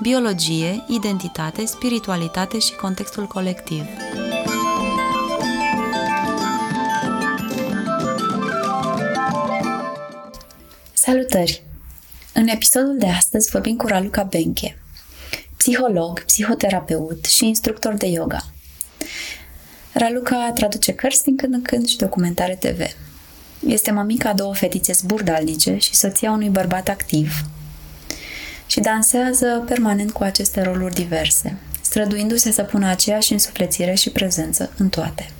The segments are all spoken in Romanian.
biologie, identitate, spiritualitate și contextul colectiv. Salutări! În episodul de astăzi vorbim cu Raluca Benche, psiholog, psihoterapeut și instructor de yoga. Raluca traduce cărți din când în când și documentare TV. Este mamica a două fetițe zburdalnice și soția unui bărbat activ și dansează permanent cu aceste roluri diverse, străduindu-se să pună aceeași însuflețire și prezență în toate.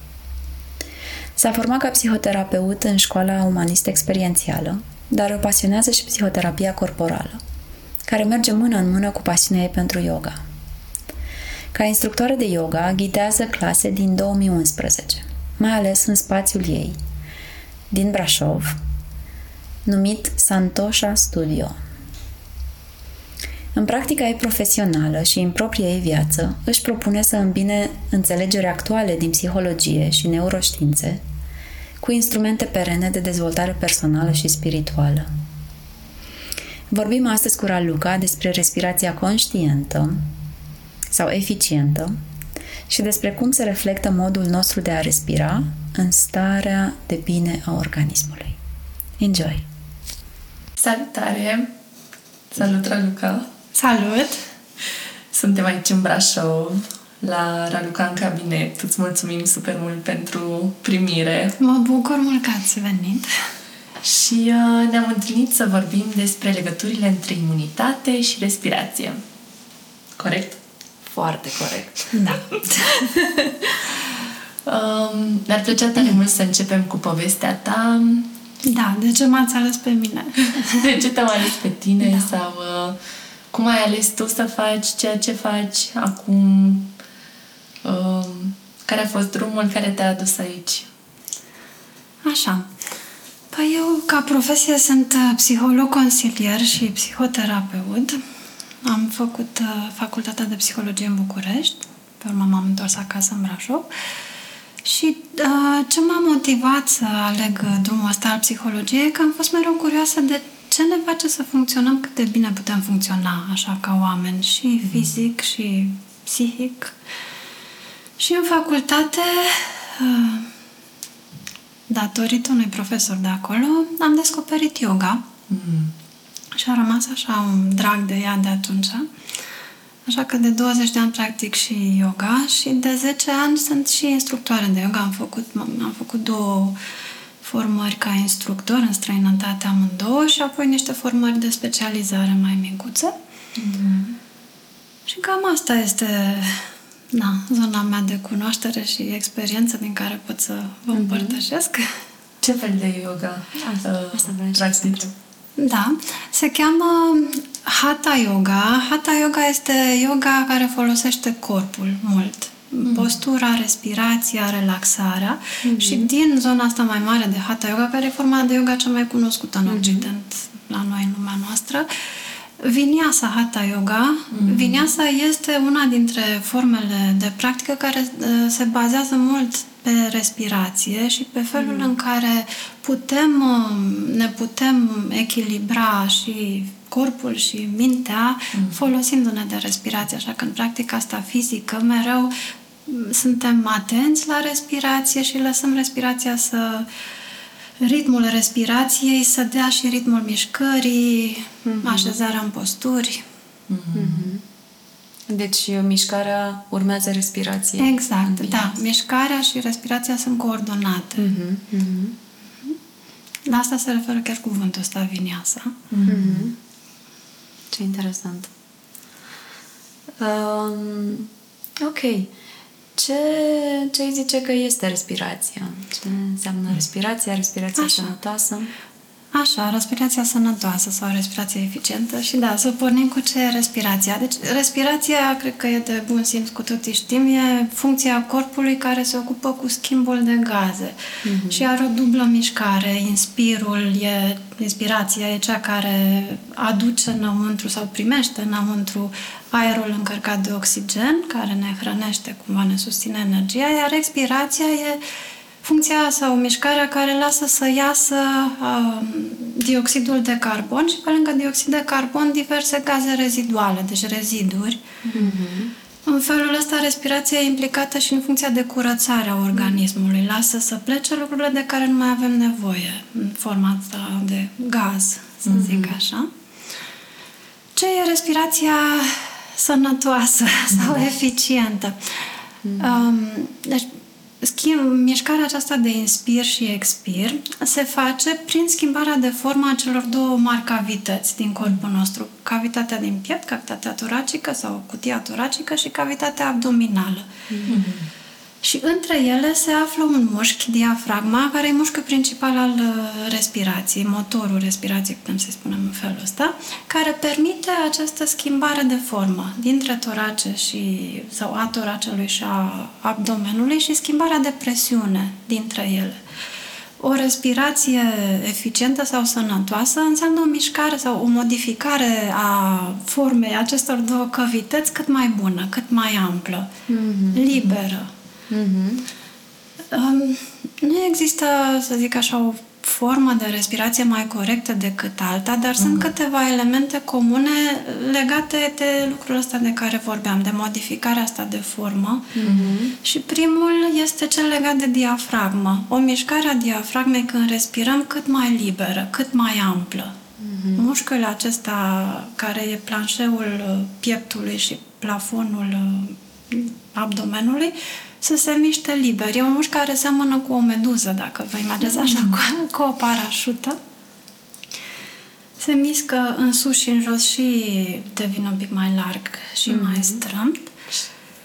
S-a format ca psihoterapeut în școala umanistă experiențială, dar o pasionează și psihoterapia corporală, care merge mână în mână cu pasiunea ei pentru yoga. Ca instructoare de yoga, ghidează clase din 2011, mai ales în spațiul ei, din Brașov, numit Santosha Studio. În practica ei profesională și în propria ei viață, își propune să îmbine înțelegeri actuale din psihologie și neuroștiințe cu instrumente perene de dezvoltare personală și spirituală. Vorbim astăzi cu Raluca despre respirația conștientă sau eficientă și despre cum se reflectă modul nostru de a respira în starea de bine a organismului. Enjoy! Salutare! Salut, Raluca! Salut! Suntem aici în Brașov, la Raluca în cabinet. Îți mulțumim super mult pentru primire. Mă bucur mult că ați venit. Și uh, ne-am întâlnit să vorbim despre legăturile între imunitate și respirație. Corect? Foarte corect. Da. um, mi-ar plăcea tare mult să începem cu povestea ta. Da, de ce m-ați ales pe mine? De ce te-am ales pe tine da. sau uh, cum ai ales tu să faci ceea ce faci acum? Uh, care a fost drumul care te-a adus aici? Așa. Păi eu, ca profesie, sunt uh, psiholog consilier și psihoterapeut. Am făcut uh, facultatea de psihologie în București, pe urmă m-am întors acasă în Brașov. Și uh, ce m-a motivat să aleg drumul ăsta al psihologiei că am fost mereu curioasă de ce ne face să funcționăm cât de bine putem funcționa așa ca oameni, și fizic și psihic. Și în facultate, uh, datorită unui profesor de acolo, am descoperit yoga. Mm. Și a rămas așa un drag de ea de atunci. Așa că de 20 de ani practic și yoga și de 10 ani sunt și instructoare de yoga. Am făcut, am făcut două formări ca instructor în străinătate amândouă și apoi niște formări de specializare mai micuțe. Mm-hmm. Și cam asta este da, zona mea de cunoaștere și experiență din care pot să vă mm-hmm. împărtășesc. Ce fel de yoga asta, uh, Da, se cheamă Hatha Yoga. Hatha Yoga este yoga care folosește corpul mult. Mm-hmm. Postura, respirația, relaxarea mm-hmm. și din zona asta mai mare de Hatha Yoga, care e forma de yoga cea mai cunoscută în mm-hmm. Occident, la noi în lumea noastră, Vinyasa Hatha Yoga. Mm-hmm. Vinyasa este una dintre formele de practică care uh, se bazează mult pe respirație și pe felul mm-hmm. în care putem, uh, ne putem echilibra și corpul și mintea mm-hmm. folosindu-ne de respirație. Așa că în practica asta fizică mereu suntem atenți la respirație și lăsăm respirația să ritmul respirației să dea și ritmul mișcării, mm-hmm. așezarea în posturi. Mm-hmm. Deci mișcarea urmează respirație. Exact, da. Mișcarea și respirația sunt coordonate. Mm-hmm. Mm-hmm. La asta se referă chiar cuvântul ăsta, viniasa. Mm-hmm. Ce interesant. Um, ok. Ce, ce îi zice că este respirația? Ce înseamnă respirația, respirația Așa. sănătoasă? Așa, respirația sănătoasă sau respirația eficientă și da, să pornim cu ce e respirația. Deci respirația, cred că e de bun simț cu toții știm, e funcția corpului care se ocupă cu schimbul de gaze mm-hmm. și are o dublă mișcare. Inspirul e, inspirația e cea care aduce înăuntru sau primește înăuntru aerul încărcat de oxigen, care ne hrănește, cumva ne susține energia, iar expirația e funcția sau mișcarea care lasă să iasă uh, dioxidul de carbon și pe lângă dioxid de carbon diverse gaze reziduale, deci reziduri. Mm-hmm. În felul ăsta, respirația e implicată și în funcția de curățare a organismului. Lasă să plece lucrurile de care nu mai avem nevoie, în forma asta de gaz, să mm-hmm. zic așa. Ce e respirația sănătoasă sau mm-hmm. eficientă? Mm-hmm. Um, deci, schimb, mișcarea aceasta de inspir și expir se face prin schimbarea de formă a celor două mari cavități din corpul nostru. Cavitatea din piept, cavitatea toracică sau cutia toracică și cavitatea abdominală. Mm-hmm. Și între ele se află un mușchi, diafragma, care e mușchiul principal al uh, respirației, motorul respirației, putem să spunem în felul ăsta, care permite această schimbare de formă dintre torace și, sau a toracelui și a abdomenului și schimbarea de presiune dintre ele. O respirație eficientă sau sănătoasă înseamnă o mișcare sau o modificare a formei acestor două cavități cât mai bună, cât mai amplă, mm-hmm. liberă. Mm-hmm. Um, nu există, să zic așa, o formă de respirație mai corectă decât alta, dar mm-hmm. sunt câteva elemente comune legate de lucrul ăsta de care vorbeam, de modificarea asta de formă. Mm-hmm. Și primul este cel legat de diafragmă. O mișcare a diafragmei când respirăm cât mai liberă, cât mai amplă. Mm-hmm. Mușchiul acesta care e planșeul pieptului și plafonul abdomenului să se miște liber. E un mușchi care seamănă cu o meduză, dacă vă imaginați așa, mm. cu, cu o parașută. Se mișcă în sus și în jos și devine un pic mai larg și mm. mai strâmt.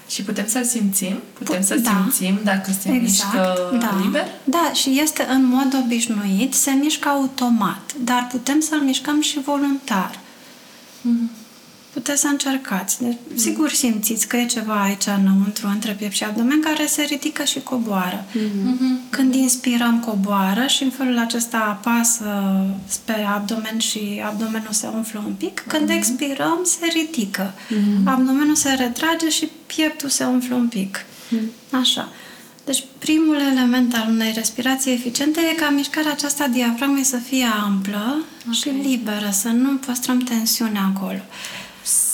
Și putem să-l simțim? Putem să da. simțim dacă se exact, mișcă da. liber? Da, și este în mod obișnuit, se mișcă automat, dar putem să-l mișcăm și voluntar. Mm puteți să încercați. Deci, sigur simțiți că e ceva aici înăuntru, între piept și abdomen, care se ridică și coboară. Mm-hmm. Când inspirăm, coboară și în felul acesta apasă pe abdomen și abdomenul se umflă un pic. Când mm-hmm. expirăm, se ridică. Mm-hmm. Abdomenul se retrage și pieptul se umflă un pic. Mm-hmm. Așa. Deci primul element al unei respirații eficiente e ca mișcarea aceasta diafragmei să fie amplă okay. și liberă, să nu păstrăm tensiunea acolo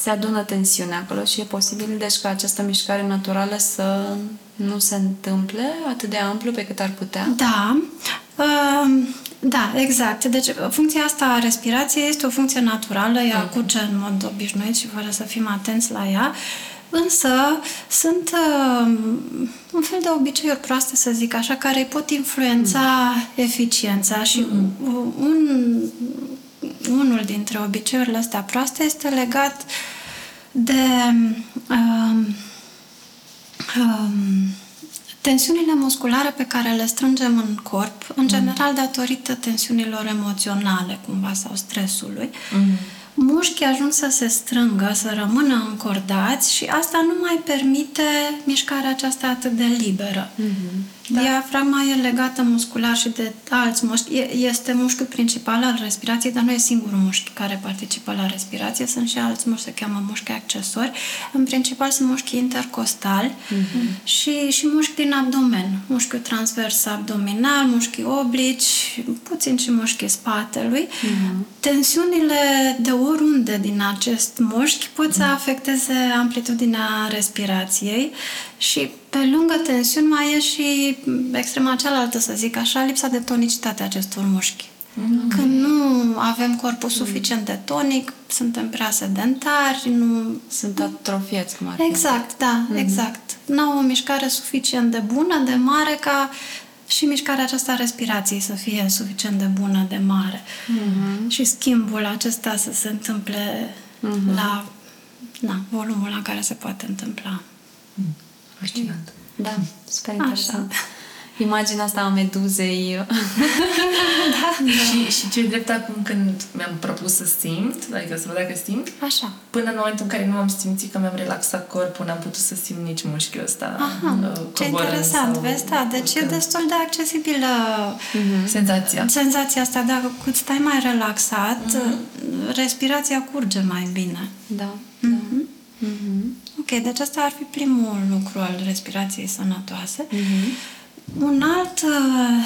se adună tensiune acolo și e posibil deci ca această mișcare naturală să nu se întâmple atât de amplu pe cât ar putea? Da. Uh, da, exact. Deci funcția asta a respirației este o funcție naturală, ea uh-huh. curge în mod obișnuit și fără să fim atenți la ea. Însă sunt uh, un fel de obiceiuri proaste, să zic așa, care pot influența mm. eficiența și mm. un, unul dintre obiceiurile astea proaste este legat de um, um, tensiunile musculare pe care le strângem în corp, în mm. general datorită tensiunilor emoționale, cumva, sau stresului. Mm mușchii ajung să se strângă, să rămână încordați și asta nu mai permite mișcarea aceasta atât de liberă. Mm-hmm. Da. Diafragma e legată muscular și de alți mușchi. Este mușchiul principal al respirației, dar nu e singurul mușchi care participă la respirație. Sunt și alți mușchi, se cheamă mușchi accesori. În principal sunt mușchi intercostali mm-hmm. și, și mușchi din abdomen. Mușchiul transvers abdominal, mușchi oblici, puțin și mușchi spatelui. Mm-hmm. Tensiunile de oriunde din acest mușchi pot să afecteze amplitudinea respirației și pe lângă tensiuni mai e și extrema cealaltă, să zic așa, lipsa de tonicitate a acestor mușchi. Mm. Când nu avem corpul suficient de tonic, suntem prea sedentari, nu... Sunt atrofiați, cum ar fi. Exact, da, mm. exact. Nu au o mișcare suficient de bună, de mare, ca și mișcarea aceasta a respirației să fie suficient de bună, de mare. Mm-hmm. Și schimbul acesta să se întâmple mm-hmm. la na, volumul la care se poate întâmpla. Mm. Fascinant. Da, super interesant. Așa. imaginea asta a meduzei. da. și, și ce drept acum când mi-am propus să simt, adică să văd dacă simt, Așa. până în momentul în care nu am simțit că mi-am relaxat corpul, n-am putut să simt nici mușchiul ăsta. Aha, uh, ce coborând interesant, sau vezi, da, deci e urcând. destul de accesibilă Senzația. senzația asta, dacă cât stai mai relaxat, respirația curge mai bine. Da. Mhm. Ok, deci asta ar fi primul lucru al respirației sănătoase. Un alt uh,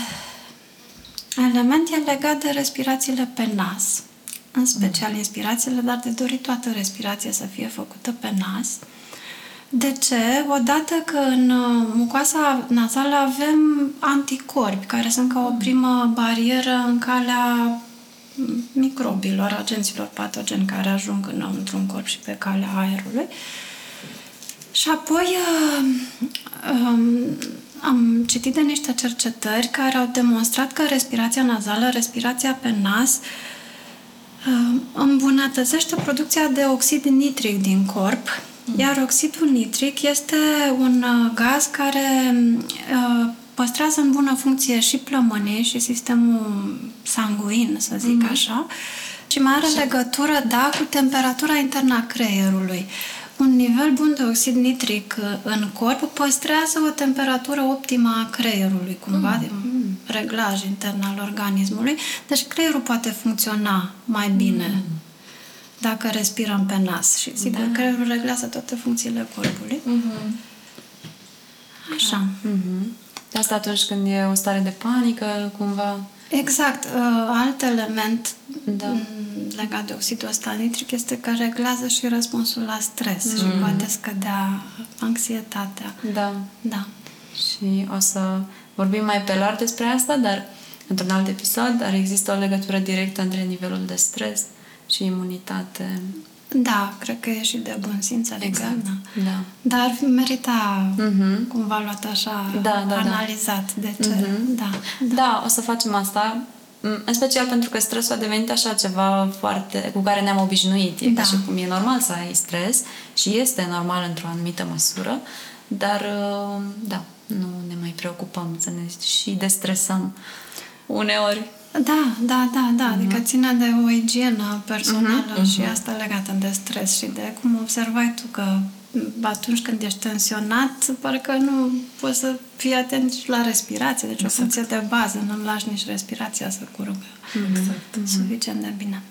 element e legat de respirațiile pe nas. În special inspirațiile, dar de dorit toată respirația să fie făcută pe nas. De ce? Odată că în uh, mucoasa nasală avem anticorpi, care sunt ca o primă barieră în calea microbilor, agenților patogeni care ajung înăuntru în corp și pe calea aerului. Și apoi uh, um, am citit de niște cercetări care au demonstrat că respirația nazală, respirația pe nas, uh, îmbunătățește producția de oxid nitric din corp, iar oxidul nitric este un uh, gaz care uh, păstrează în bună funcție și plămânii și sistemul sanguin, să zic așa, și mai are legătură, da, cu temperatura internă a creierului. Un nivel bun de oxid nitric uh, în corp păstrează o temperatură optimă a creierului, cumva, de un reglaj intern al organismului. Deci creierul poate funcționa mai bine dacă respirăm pe nas. Și sigur, creierul reglează toate funcțiile corpului. Așa. Mhm. De asta atunci când e o stare de panică, cumva... Exact. Uh, Alt element Da. m, legat de oxidul ăsta nitric este că reglează și răspunsul la stres și poate scădea anxietatea. Da. Da. Și o să vorbim mai pe larg despre asta, dar într-un alt episod, dar există o legătură directă între nivelul de stres și imunitate. Da, cred că e și de bun simț, adică, Exact. da. Da. Dar merita Mhm. cumva luat așa, Da, da, da. analizat de ce. Mhm. Da. Da, o să facem asta, m, în special pentru că stresul a devenit așa ceva foarte cu care ne-am obișnuit. E Da. ca și cum e normal să ai stres și este normal într-o anumită măsură, dar uh, da, nu ne mai preocupăm să ne și destresăm uneori. Da, da, da, da. Mhm. Adică ține de o igienă personală și asta legată de stres și de cum observai tu că m, atunci când ești tensionat, parcă nu poți să fii atent și la respirație. Deci o funcție de bază, nu lași nici respirația să curgă Exact. suficient de bine.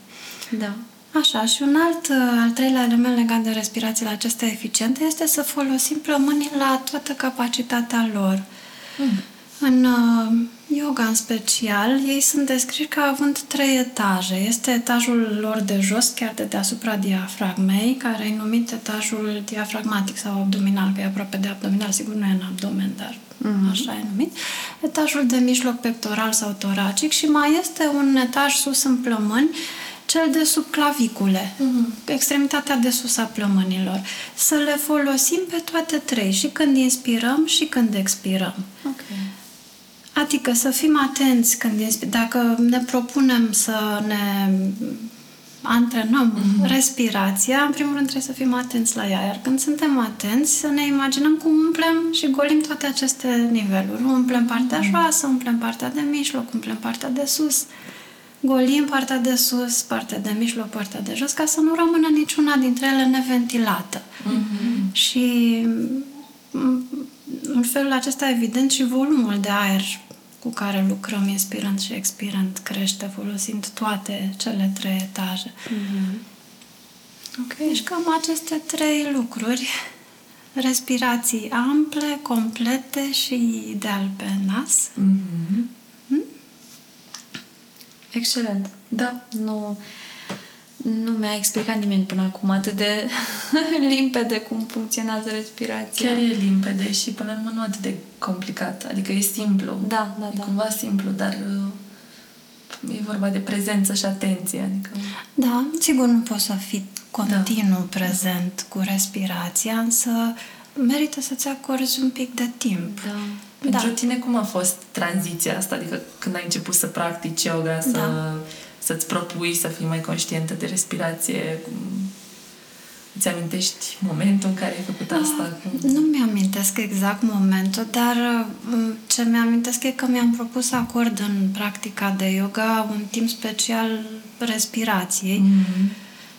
Da. Așa, și un alt, uh, al treilea element legat de respirațiile acestea eficiente este să folosim plămânii la toată capacitatea lor. În uh, yoga în special, ei sunt descriși ca având trei etaje. Este etajul lor de jos, chiar de deasupra diafragmei, care e numit etajul diafragmatic sau abdominal, că e aproape de abdominal, sigur nu e în abdomen, dar așa e numit. Etajul de mijloc pectoral sau toracic și mai este un etaj sus în plămâni, cel de sub clavicule, extremitatea de sus a plămânilor. Să le folosim pe toate trei, și când inspirăm și când expirăm. Ok. Adică să fim atenți când inspi- dacă ne propunem să ne antrenăm respirația, în primul rând trebuie să fim atenți la ea. Iar când suntem atenți, să ne imaginăm cum umplem și golim toate aceste niveluri. Umplem partea joasă, umplem partea de mijloc, umplem partea de sus. Golim partea de sus, partea de mijloc, partea de jos, ca să nu rămână niciuna dintre ele neventilată. Și m, în felul acesta, evident, și volumul de aer cu care lucrăm inspirând și expirând crește folosind toate cele trei etaje. Ok. Deci cam aceste trei lucruri, respirații ample, complete și ideal pe nas. Mhm. Excelent. Da. Nu, nu mi-a explicat nimeni până acum atât de limpede cum funcționează respirația. Chiar e limpede și până la urmă nu atât de complicat. Adică e simplu. Da, da, e da. cumva simplu, dar uh, e vorba de prezență și atenție. Adică Da, sigur nu poți să fii continuu prezent cu respirația, însă merită să-ți acorzi un pic de timp. Da. Pentru Da. tine cum a fost tranziția asta? Adică când ai început să practici yoga, să, Da. Să-ți propui să fii mai conștientă de respirație, cum- Îți amintești momentul în care ai făcut asta? Uh, nu mi-amintesc exact momentul, dar uh, ce mi-amintesc e că mi-am propus să acord în practica de yoga un timp special respirației. Mm-hmm.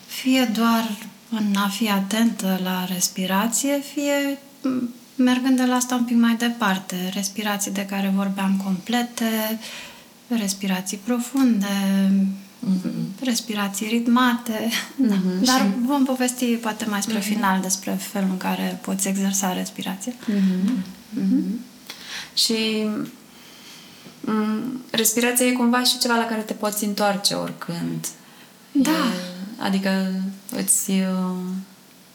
Fie doar în a fi atentă la respirație, fie mergând de la asta un pic mai departe. Respirații de care vorbeam complete, respirații profunde, mm-hmm. respirații ritmate. Mm-hmm. Dar și... vom povesti poate mai spre mm-hmm. final despre felul în care poți exersa respirația. Mm-hmm. Mm-hmm. Și mm, respirația e cumva și ceva la care te poți întoarce oricând. Da. E, adică îți uh,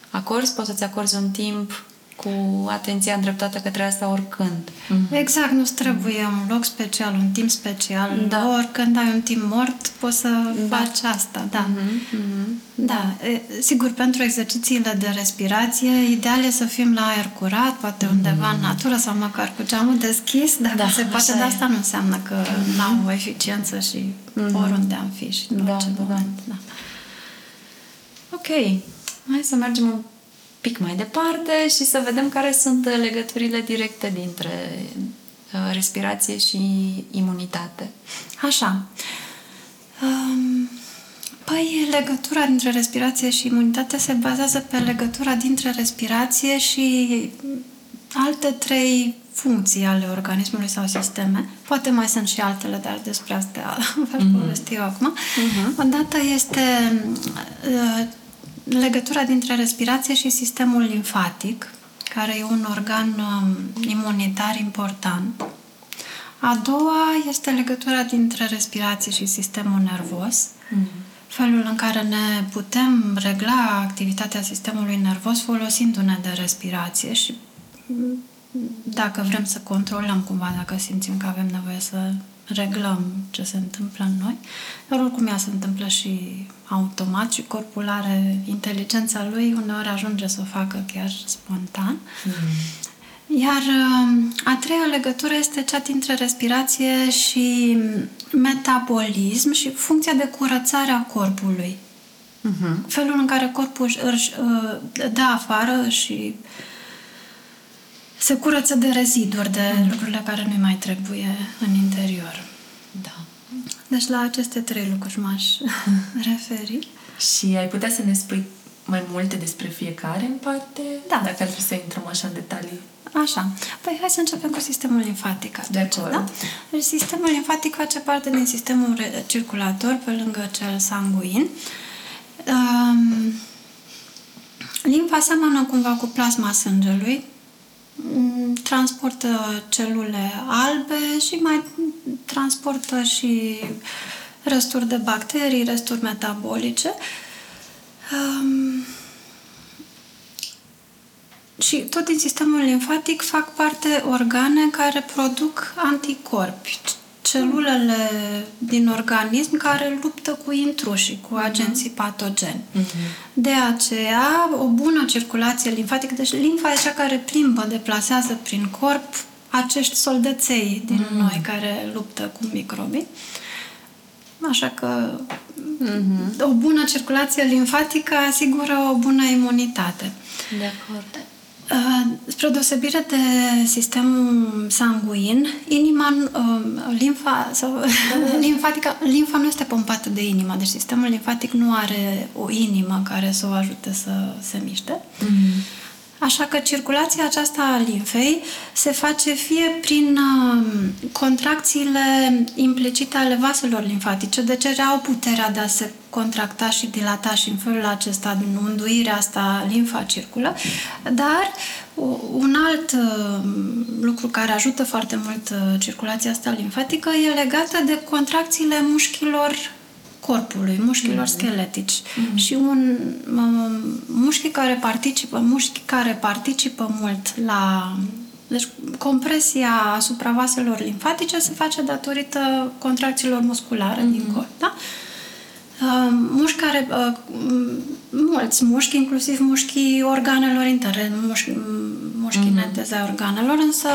acorzi, poți să-ți acorzi un timp cu atenția îndreptată către asta oricând. Mm-hmm. Exact, nu trebuie mm-hmm. un loc special, un timp special. Da. Oricând ai un timp mort, poți să da. faci asta. Da. Mm-hmm. Mm-hmm. da. E, sigur, pentru exercițiile de respirație, ideal e să fim la aer curat, poate mm-hmm. undeva în natură sau măcar cu geamul deschis, dacă da, se poate, dar asta nu înseamnă că mm-hmm. n-am o eficiență și mm-hmm. oriunde am fi și în da, orice da, moment. Da. Ok, hai să mergem un pic mai departe și să vedem care sunt legăturile directe dintre uh, respirație și imunitate. Așa. Um, păi, legătura dintre respirație și imunitate se bazează pe legătura dintre respirație și alte trei funcții ale organismului sau sisteme. Poate mai sunt și altele, dar despre astea v-aș mm-hmm. povesti eu acum. Mm-hmm. Odată este uh, legătura dintre respirație și sistemul limfatic, care e un organ um, imunitar important. A doua este legătura dintre respirație și sistemul nervos, mm. felul în care ne putem regla activitatea sistemului nervos folosindu-ne de respirație și mm, dacă vrem să controlăm cumva, dacă simțim că avem nevoie să reglăm ce se întâmplă în noi, dar oricum ea se întâmplă și automat și corpul are inteligența lui, uneori ajunge să o facă chiar spontan. Mm. Iar um, a treia legătură este cea dintre respirație și metabolism și funcția de curățare a corpului. Mm-hmm. Felul în care corpul își, își uh, dă afară și se curăță de reziduri, de mm. lucrurile care nu mai trebuie în interior. Da. Deci la aceste trei lucruri m-aș referi. Și ai putea să ne spui mai multe despre fiecare în parte? Da. Dacă ar trebui să intrăm așa în detalii. Așa. Păi hai să începem cu sistemul limfatic. De acord. Da? Deci sistemul limfatic face parte din sistemul circulator pe lângă cel sanguin. Um, limfa seamănă cumva cu plasma sângelui, Mm, transportă celule albe și mai transportă și resturi de bacterii, resturi metabolice. Um, și tot din sistemul limfatic fac parte organe care produc anticorpi, celulele din organism care luptă cu intruși, cu mhm. agenții patogeni. Uh-huh. De aceea, o bună circulație limfatică, deci limfa e cea care plimbă, deplasează prin corp acești soldăței din uh-huh. noi care luptă cu microbii. Așa că uh-huh. o bună circulație limfatică asigură o bună imunitate. De acord. Uh, spre deosebire de sistemul sanguin, inima, uh, limfa, sau, limfatica, limfa nu este pompată de inimă, deci sistemul limfatic nu are o inimă care să o ajute să se miște. Mm-hmm. Așa că circulația aceasta a limfei se face fie prin uh, contracțiile implicite ale vaselor limfatice, deci au puterea de a se contracta și dilata și în felul acesta, din unduirea asta, limfa circulă, dar un alt uh, lucru care ajută foarte mult uh, circulația asta limfatică e legată de contracțiile mușchilor corpului, mușchilor mm-hmm. scheletici. Mm-hmm. Și un mușchi care participă, mușchi care participă mult la deci compresia asupra vaselor limfatice se face datorită contracțiilor musculare mm-hmm. din corp, da? Uh, mușchi care, uh, mulți mușchi, inclusiv mușchii organelor interne, mușchi, mușchii mm-hmm. neteze organelor, însă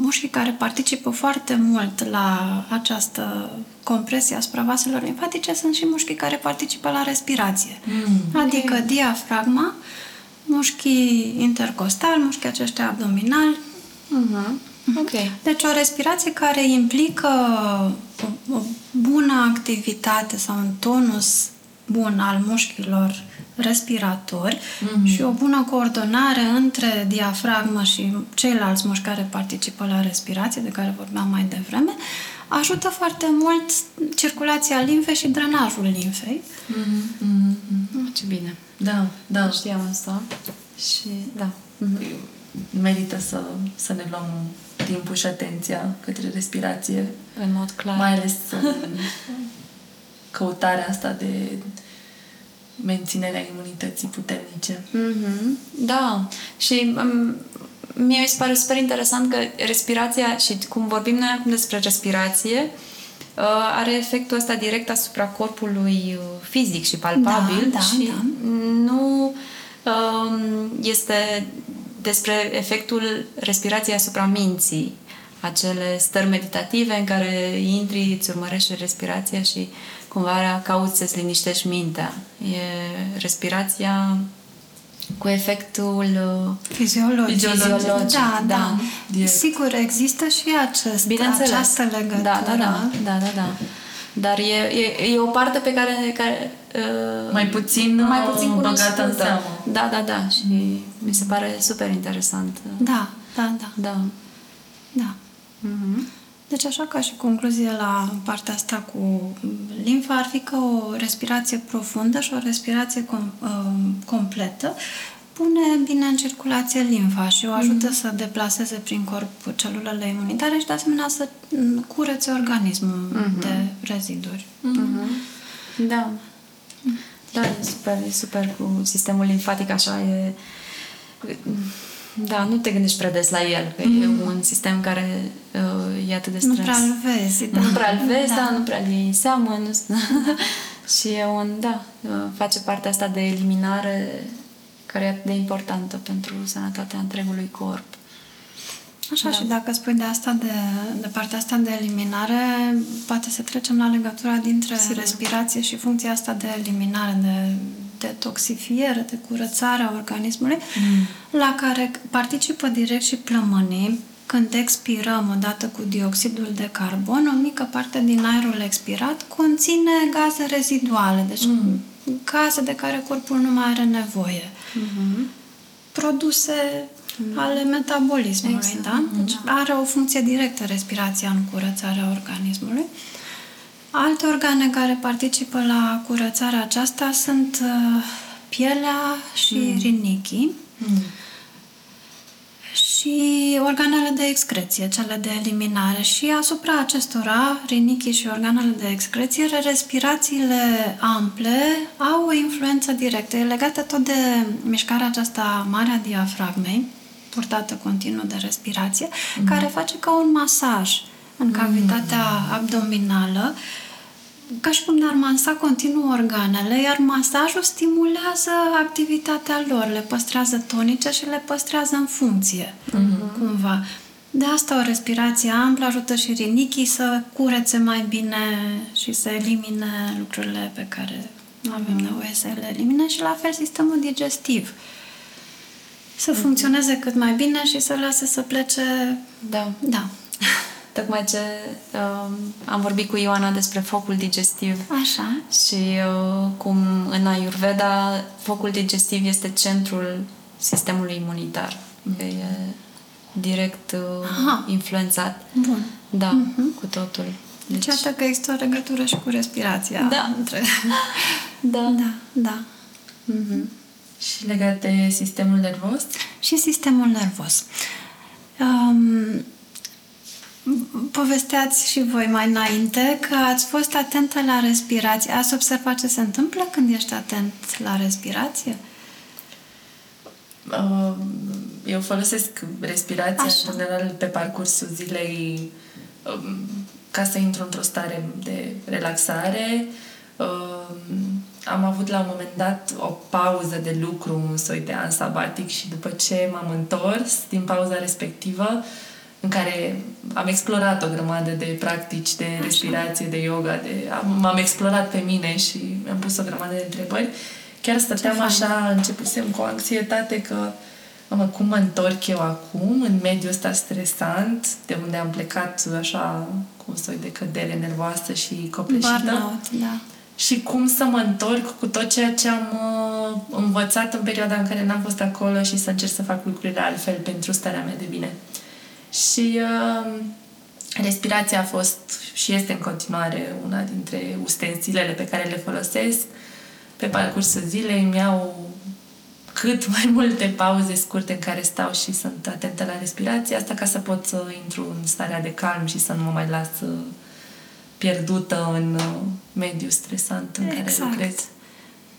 mușchii care participă foarte mult la această compresie asupra vaselor limfatice sunt și mușchii care participă la respirație. Mm, adică okay. diafragma, mușchii intercostali, mușchii aceștia abdominali. Uh-huh. Ok. Deci o respirație care implică o, o bună activitate sau un tonus bun al mușchilor respiratori mm-hmm. și o bună coordonare între diafragmă și ceilalți mușchi care participă la respirație, de care vorbeam mai devreme, ajută foarte mult circulația limfei și drenajul limfei. Mm-hmm. Ce bine. Da, da. Știam asta. Și, da. Mm-hmm. Merită să, să ne luăm timpul și atenția către respirație. În mod clar. Mai ales căutarea asta de menținerea imunității puternice. Mm-hmm. Da. Și um, mie mi se pare super interesant că respirația, și cum vorbim noi acum despre respirație, uh, are efectul ăsta direct asupra corpului uh, fizic și palpabil da, da, și da. nu um, este despre efectul respirației asupra minții, acele stări meditative în care intri, îți urmărești respirația și cumva cauți să-ți liniștești mintea. E respirația cu efectul fiziologic. fiziologic. Da, da. da. Sigur, există și acest, această legătură. Da, da, da. da, da, da. Dar e, e, e o parte pe care, care uh, mai puțin, mai puțin băgată în seamă. Da, da, da. Și mm. mi se pare super interesant. Da, da, da. Da. Da. Mm-hmm. Deci așa ca și concluzie la partea asta cu limfa ar fi că o respirație profundă și o respirație com, uh, completă pune bine în circulație limfa și o ajută mm-hmm. să deplaseze prin corp celulele imunitare și de asemenea să curețe organismul mm-hmm. de reziduri. Mm-hmm. Da. Da, e super, e super cu sistemul limfatic așa e da, nu te gândești prea des la el, că mm. e un sistem care uh, e atât de stres. Nu prea îl vezi, da. Nu prea îl vezi, da, da nu prea îl iei seamă. Nu, și e un, da, uh, face partea asta de eliminare care e atât de importantă pentru sănătatea întregului corp. Așa, da. și dacă spui de asta, de, de partea asta de eliminare, poate să trecem la legătura dintre Sigur. respirație și funcția asta de eliminare, de detoxifiere, de curățare a organismului, mm. la care participă direct și plămânii. Când expirăm odată cu dioxidul de carbon, o mică parte din aerul expirat conține gaze reziduale, deci mm. gaze de care corpul nu mai are nevoie. Mm-hmm. Produse mm. ale metabolismului, exact. da? Deci da. are o funcție directă respirația în curățarea organismului. Alte organe care participă la curățarea aceasta sunt uh, pielea și mm. rinichii mm. și organele de excreție, cele de eliminare. Și asupra acestora, rinichii și organele de excreție, respirațiile ample au o influență directă. E legată tot de mișcarea aceasta mare a diafragmei, purtată continuu de respirație, mm. care face ca un masaj în cavitatea mm. abdominală ca și cum ne-ar mansa continuu organele, iar masajul stimulează activitatea lor, le păstrează tonice și le păstrează în funcție, uh-huh. cumva. De asta o respirație amplă ajută și rinichii să curețe mai bine și să elimine lucrurile pe care nu avem nevoie să le elimine și la fel sistemul digestiv. Să uh-huh. funcționeze cât mai bine și să lase să plece... Da. Da. Tocmai ce uh, am vorbit cu Ioana despre focul digestiv. Așa. Și uh, cum în Ayurveda focul digestiv este centrul sistemului imunitar. Mm. Că e direct uh, influențat. Bun. Da, mm-hmm. cu totul. Deci, deci că există o legătură și cu respirația. Da. Între... da. Da, da. Mm-hmm. Și legat de sistemul nervos? Și sistemul nervos. Um, povesteați și voi mai înainte că ați fost atentă la respirație. Ați observat ce se întâmplă când ești atent la respirație? Uh, eu folosesc respirația Așa. în general pe parcursul zilei um, ca să intru într-o stare de relaxare. Um, am avut la un moment dat o pauză de lucru, un soi de an sabatic și după ce m-am întors din pauza respectivă, în care am explorat o grămadă de practici de respirație, de yoga, de, am, m-am explorat pe mine și mi-am pus o grămadă de întrebări. Chiar stăteam așa, începusem cu anxietate că mă, cum mă întorc eu acum în mediul ăsta stresant, de unde am plecat așa cu un soi de cădere nervoasă și copleșită. Burnout, da. Și cum să mă întorc cu tot ceea ce am uh, învățat în perioada în care n-am fost acolo și să încerc să fac lucrurile altfel pentru starea mea de bine. Și uh, respirația a fost și este în continuare una dintre ustensilele pe care le folosesc. Pe parcursul zilei îmi iau cât mai multe pauze scurte în care stau și sunt atentă la respirație, asta ca să pot să intru în starea de calm și să nu mă mai las uh, pierdută în uh, mediul stresant în exact. care lucrez.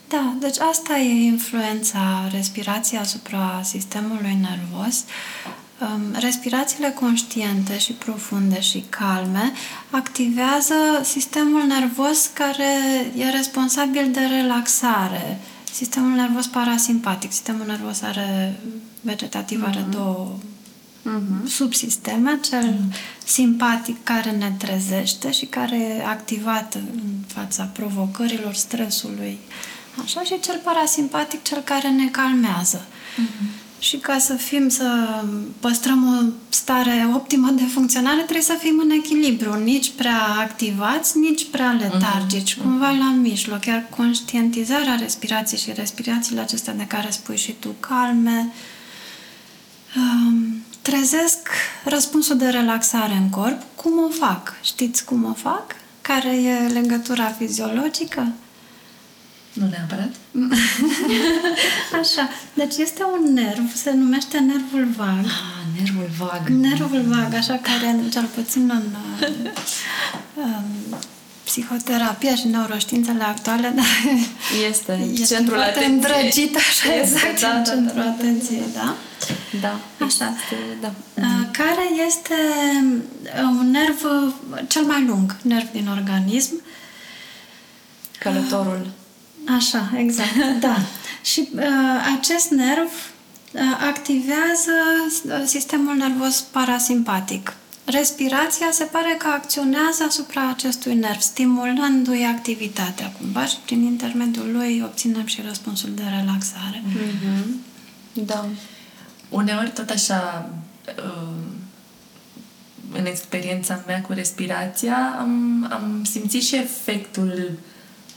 Da, deci asta e influența respirației asupra sistemului nervos. Um, respirațiile conștiente și profunde și calme activează sistemul nervos care e responsabil de relaxare. Sistemul nervos parasimpatic. Sistemul nervos are vegetativ uh-huh. are mhm. două uh-huh. subsisteme, cel uh-huh. simpatic care ne trezește și care e activat în fața provocărilor, stresului, așa, și cel parasimpatic, cel care ne calmează. Uh-huh. Și ca să fim, să păstrăm o stare optimă de funcționare, trebuie să fim în echilibru, nici prea activați, nici prea letargici, uh-huh. cumva la mijloc. Iar conștientizarea respirației și respirațiile acestea de care spui și tu, calme, um, trezesc răspunsul de relaxare în corp. Cum o fac? Știți cum o fac? Care e legătura fiziologică? Nu neapărat. Așa. Deci este un nerv, se numește nervul vag. Ah, nervul vag. Nervul vag, așa care, cel puțin în um, psihoterapia și neuroștiințele actuale, dar este, este centrul foarte atenției. îndrăgit, așa Este, exact, da, în da, centrul da, da. atenției, da? Da. Așa. Este, da. Uh, Care este uh, un nerv uh, cel mai lung, nerv din organism. Călătorul. Așa, exact, da. Și uh, acest nerv uh, activează uh, sistemul nervos parasimpatic. Respirația se pare că acționează asupra acestui nerv, stimulându-i activitatea cumva și prin intermediul lui obținem și răspunsul de relaxare. Mm-hmm. Da. Uneori tot așa uh, în experiența mea cu respirația am, am simțit și efectul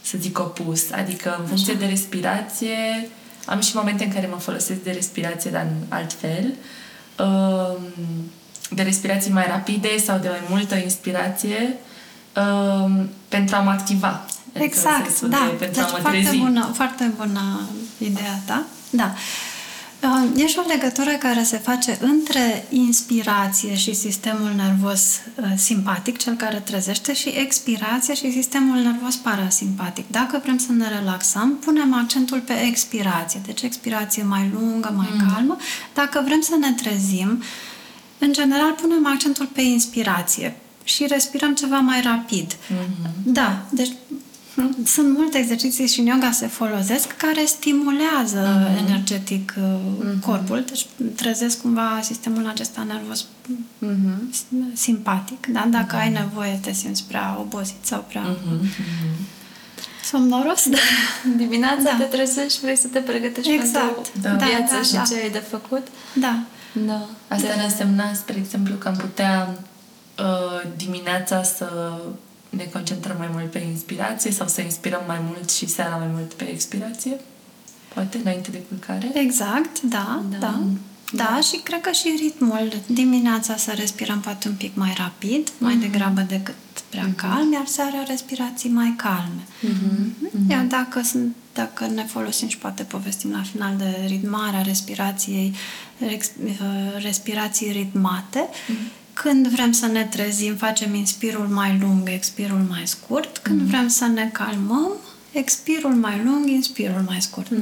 să zic opus. Adică în funcție de respirație am și momente în care mă folosesc de respirație, dar în alt fel. Um, de respirații mai rapide sau de mai multă inspirație um, pentru a mă activa. Adică Exact, sensul da. De, pentru deci a mă foarte trezi. bună, foarte bună ideea ta. Da. Uh, E și o legătură care se face între inspirație și sistemul nervos uh, simpatic, cel care trezește, și expirație și sistemul nervos parasimpatic. Dacă vrem să ne relaxăm, punem accentul pe expirație, deci expirație mai lungă, mai mm. calmă. Dacă vrem să ne trezim, în general punem accentul pe inspirație și respirăm ceva mai rapid. Mm-hmm. Da, deci sunt multe exerciții și în yoga se folosesc care stimulează uh-huh. energetic uh-huh. corpul, deci trezesc cumva sistemul acesta nervos uh-huh. simpatic. Da? Dacă uh-huh. ai nevoie, te simți prea obosit sau prea uh-huh. somnoros. Da. Dimineața Da. te trezești, vrei să te pregătești Exact. pentru Da. viață Da, și da, ce da. ai de făcut. Da. Da. Asta ar însemna, spre exemplu, că am putea uh, dimineața să ne concentrăm mai mult pe inspirație sau să inspirăm mai mult și seara mai mult pe expirație? Poate, înainte de culcare? Exact, da, Da. da. Da, da și cred că și ritmul dimineața să respirăm poate un pic mai rapid, mai degrabă decât prea calm, iar seara respirații mai calme. Mm-hmm. Iar dacă, sunt, dacă ne folosim și poate povestim la final de ritmarea respirației, rex, uh, respirații ritmate, când vrem să ne trezim, facem inspirul mai lung, expirul mai scurt. Când vrem să ne calmăm, expirul mai lung, inspirul mai scurt.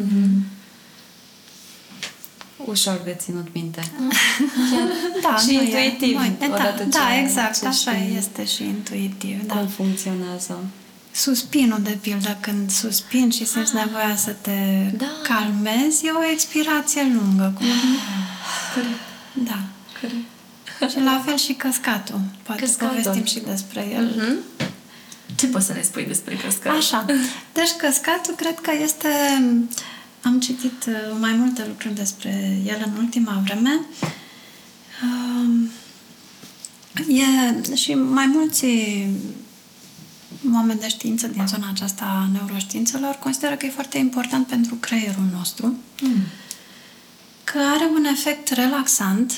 Ușor de ținut minte. Da, Și nu e- intuitiv, nu e- da, odată ce da, exact, ce așa știi. este și intuitiv. Cum Da. funcționează. Suspinul, de pildă, când suspini și simți nevoia să te Da. calmezi, e o expirație lungă. Cum... Da. Corect. Și la fel și căscatul. Poate Căscatul. povestim și despre el. Mhm. Ce poți să ne spui despre căscat? Așa. Deci căscatul cred că este... Am citit uh, mai multe lucruri despre el în ultima vreme. Um, E, și mai mulți oameni de știință din zona aceasta a neuroștiințelor consideră că e foarte important pentru creierul nostru, Mm. că are un efect relaxant.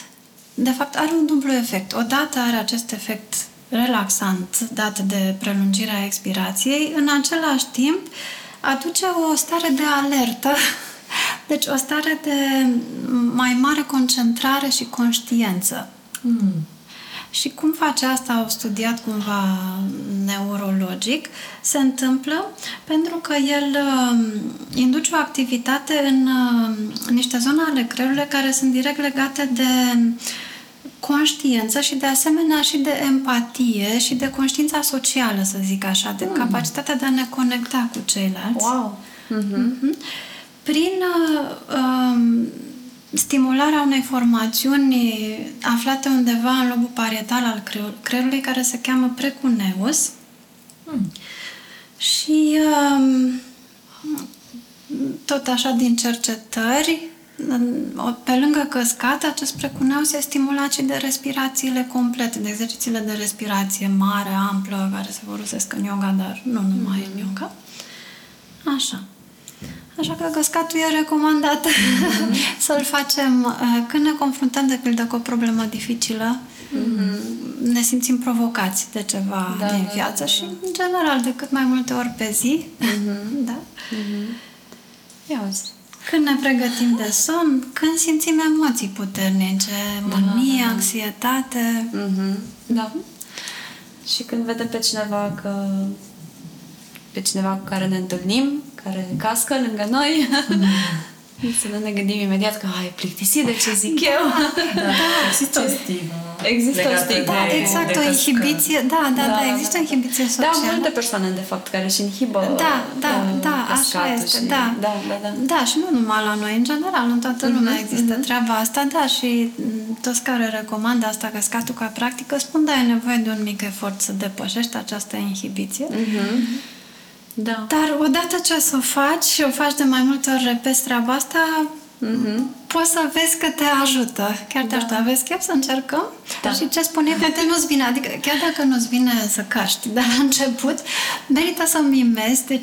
De fapt, are un dublu efect. Odată are acest efect relaxant dat de prelungirea expirației, în același timp aduce o stare de alertă, deci o stare de mai mare concentrare și conștiență. Mm. Și cum face asta, au studiat cumva neurologic, se întâmplă pentru că el uh, induce o activitate în uh, niște zone ale creierului care sunt direct legate de conștiință și de asemenea și de empatie și de conștiința socială, să zic așa, de capacitatea de a ne conecta cu ceilalți. Wow! Mhm. Prin uh, um, stimularea unei formațiuni aflate undeva în lobul parietal al creier- creierului, care se cheamă precuneus. Mm. Și um, tot așa din cercetări, în- pe lângă căscat, acest precuneus e stimulat și de respirațiile complete, de exercițiile de respirație mare, amplă, care se folosesc în yoga, dar nu numai în yoga. Așa. Așa că căscatul e recomandat să-l facem uh, când ne confruntăm, de pildă, cu o problemă dificilă, ne simțim provocați de ceva Da, din da, viață da, și, în general, de cât mai multe ori pe zi. Da? Ia uzi. Când ne pregătim de somn, când simțim emoții puternice, mânie, anxietate. Mhm. Da. Și când vedem pe cineva că pe cineva cu care ne întâlnim, care cască lângă noi, să nu ne gândim imediat că ai plictisit de ce zic eu. Da, există o stigmă. Există o legată stigmă. Da, de- exact, de o căscat. inhibiție. Da, da, da, există o inhibiție Da, socială. multe persoane, de fapt, care își inhibă Da, da, uh, da, așa cascatul este, și... da. Da, da, da. Da, și nu numai la noi, în general, în toată lumea există treaba asta, da, și m, toți care recomandă asta, căscatul ca practică, spun, da, e nevoie de un mic efort să depășești această inhibiție. Da. Dar odată ce o să o faci și o faci de mai multe ori repezi treaba asta, poți să vezi că te ajută. Chiar te ajută. Aveți chef să încercăm? Da. Și ce spune, poate nu-ți vine, adică chiar dacă nu-ți vine să caști, dar la început merită să mimezi de 5-6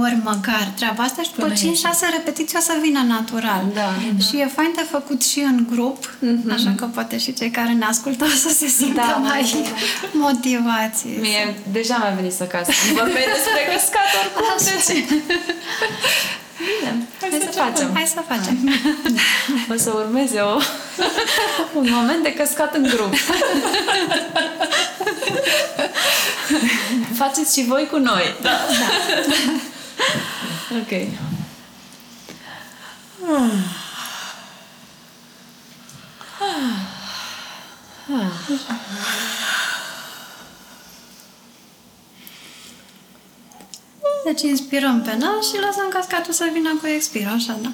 ori măcar treaba asta și după Până 5-6 iese. repetiții o să vină natural. Da. Și e fain de făcut și în grup, așa că poate și cei care ne ascultă o să se simtă Da, mai da, da. motivați. Mie deja mi-a venit să casc. Vorbesc despre căscat oricum, deci... Bine, hai, să facem. Hai să facem. O să urmeze o, un moment de căscat în grup. Faceți și voi cu noi. Da. da. ok. Deci inspirăm pe nas și lăsăm cascatul să vină cu expir, așa, da?